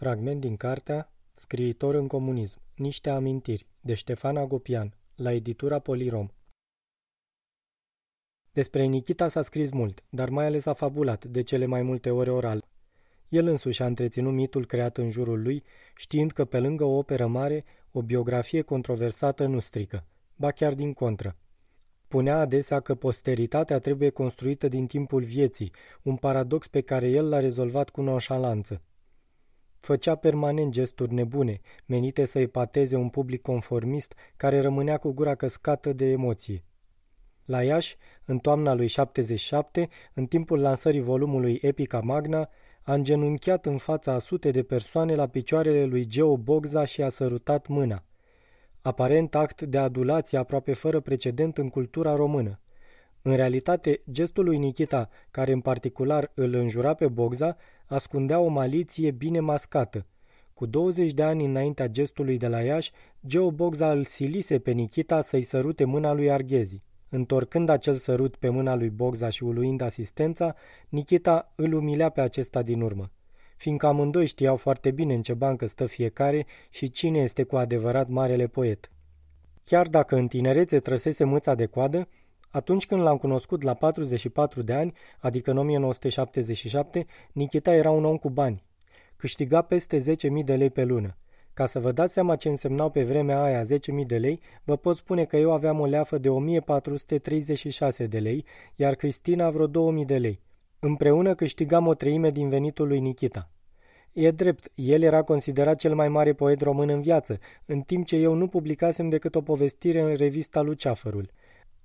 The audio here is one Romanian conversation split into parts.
Fragment din cartea Scriitor în comunism. Niște amintiri de Ștefan Agopian la editura Polirom. Despre Nikita s-a scris mult, dar mai ales a fabulat, de cele mai multe ori oral. El însuși a întreținut mitul creat în jurul lui, știind că pe lângă o operă mare, o biografie controversată nu strică, ba chiar din contră. Punea adesea că posteritatea trebuie construită din timpul vieții, un paradox pe care el l-a rezolvat cu nonșalanță. Făcea permanent gesturi nebune, menite să epateze un public conformist care rămânea cu gura căscată de emoție. La Iași, în toamna lui 77, în timpul lansării volumului Epica Magna, a îngenunchiat în fața a sute de persoane la picioarele lui Geo Bogza și a sărutat mâna. Aparent act de adulație aproape fără precedent în cultura română. În realitate, gestul lui Nikita, care în particular îl înjura pe Bogza, ascundea o maliție bine mascată. Cu 20 de ani înaintea gestului de la Iași, Geo Bogza îl silise pe Nikita să-i sărute mâna lui Arghezi. Întorcând acel sărut pe mâna lui Bogza și uluind asistența, Nikita îl umilea pe acesta din urmă. Fiindcă amândoi știau foarte bine în ce bancă stă fiecare și cine este cu adevărat marele poet. Chiar dacă în tinerețe trăsese mâța de coadă, atunci când l-am cunoscut la 44 de ani, adică în 1977, Nikita era un om cu bani. Câștiga peste 10.000 de lei pe lună. Ca să vă dați seama ce însemnau pe vremea aia 10.000 de lei, vă pot spune că eu aveam o leafă de 1436 de lei, iar Cristina vreo 2000 de lei. Împreună câștigam o treime din venitul lui Nikita. E drept, el era considerat cel mai mare poet român în viață, în timp ce eu nu publicasem decât o povestire în revista Luceafărul.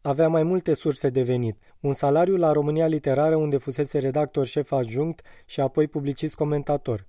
Avea mai multe surse de venit, un salariu la România Literară unde fusese redactor șef adjunct și apoi publicist comentator.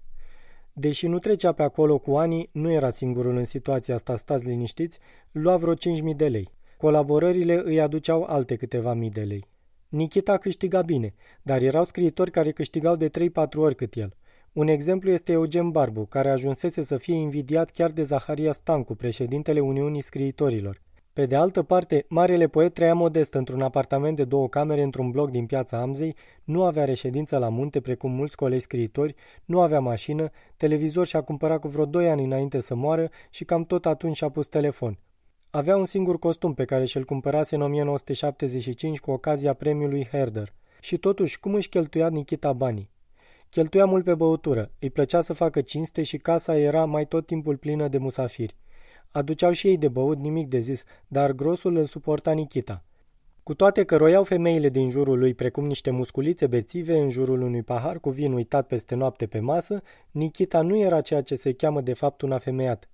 Deși nu trecea pe acolo cu ani, nu era singurul în situația asta, stați liniștiți, lua vreo 5.000 de lei. Colaborările îi aduceau alte câteva mii de lei. Nikita câștiga bine, dar erau scriitori care câștigau de 3-4 ori cât el. Un exemplu este Eugen Barbu, care ajunsese să fie invidiat chiar de Zaharia Stancu, președintele Uniunii Scriitorilor. Pe de altă parte, marele poet trăia modest într-un apartament de două camere într-un bloc din piața Amzei, nu avea reședință la munte precum mulți colegi scriitori, nu avea mașină, televizor și-a cumpărat cu vreo doi ani înainte să moară și cam tot atunci și-a pus telefon. Avea un singur costum pe care și-l cumpărase în 1975 cu ocazia premiului Herder. Și totuși, cum își cheltuia Nikita banii? Cheltuia mult pe băutură, îi plăcea să facă cinste și casa era mai tot timpul plină de musafiri. Aduceau și ei de băut, nimic de zis, dar grosul îl suporta Nikita. Cu toate că roiau femeile din jurul lui precum niște musculițe bețive în jurul unui pahar cu vin uitat peste noapte pe masă, Nikita nu era ceea ce se cheamă de fapt un afemeiat.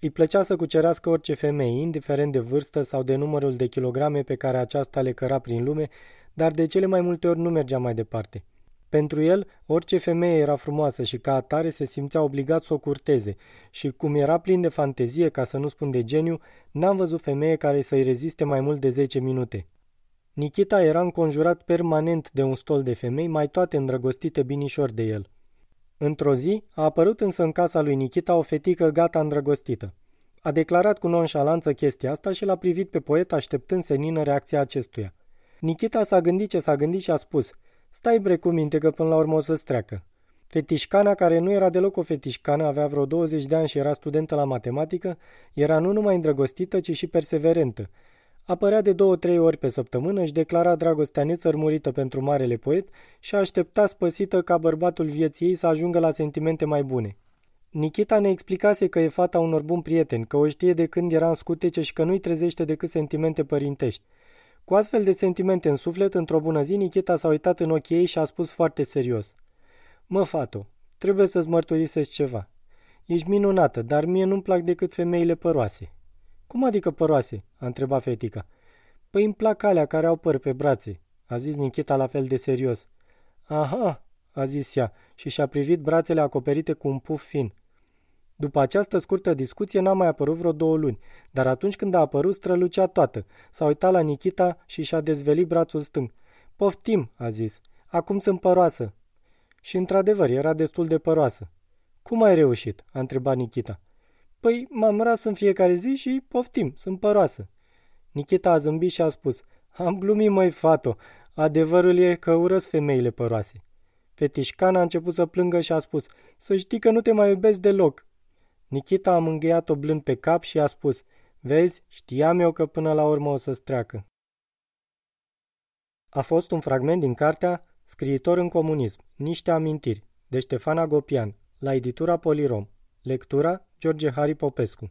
Îi plăcea să cucerească orice femeie, indiferent de vârstă sau de numărul de kilograme pe care aceasta le căra prin lume, dar de cele mai multe ori nu mergea mai departe. Pentru el, orice femeie era frumoasă și ca atare se simțea obligat să o curteze și cum era plin de fantezie, ca să nu spun de geniu, n-am văzut femeie care să-i reziste mai mult de 10 minute. Nikita era înconjurat permanent de un stol de femei, mai toate îndrăgostite binișor de el. Într-o zi, a apărut însă în casa lui Nikita o fetică gata îndrăgostită. A declarat cu nonșalanță chestia asta și l-a privit pe poet așteptând senină reacția acestuia. Nikita s-a gândit ce s-a gândit și a spus – Stai bre cu minte că până la urmă o să-ți treacă. Fetișcana, care nu era deloc o fetișcană, avea vreo 20 de ani și era studentă la matematică, era nu numai îndrăgostită, ci și perseverentă. Apărea de două-trei ori pe săptămână, își declara dragostea nețărmurită pentru marele poet și aștepta spăsită ca bărbatul vieții ei să ajungă la sentimente mai bune. Nikita ne explicase că e fata unor buni prieteni, că o știe de când era în scutece și că nu-i trezește decât sentimente părintești. Cu astfel de sentimente în suflet, într-o bună zi, Nicheta s-a uitat în ochii ei și a spus foarte serios. Mă, fato, trebuie să-ți mărturisesc ceva. Ești minunată, dar mie nu-mi plac decât femeile păroase. Cum adică păroase? a întrebat fetica. Păi îmi plac alea care au păr pe brațe, a zis Nicheta la fel de serios. Aha, a zis ea și și-a privit brațele acoperite cu un puf fin. După această scurtă discuție n-a mai apărut vreo două luni, dar atunci când a apărut strălucea toată. S-a uitat la Nikita și și-a dezvelit brațul stâng. Poftim, a zis. Acum sunt păroasă. Și într-adevăr era destul de păroasă. Cum ai reușit? a întrebat Nikita. Păi m-am ras în fiecare zi și poftim, sunt păroasă. Nikita a zâmbit și a spus, am glumit, măi, fato, adevărul e că urăsc femeile păroase. Fetișcana a început să plângă și a spus, Să știi că nu te mai iubesc deloc. Nikita a mângâiat-o blând pe cap și a spus, Vezi, știam eu că până la urmă o să-ți treacă. A fost un fragment din cartea Scriitor în comunism, niște amintiri, de Ștefana Gopian, la editura Polirom. Lectura George Hari Popescu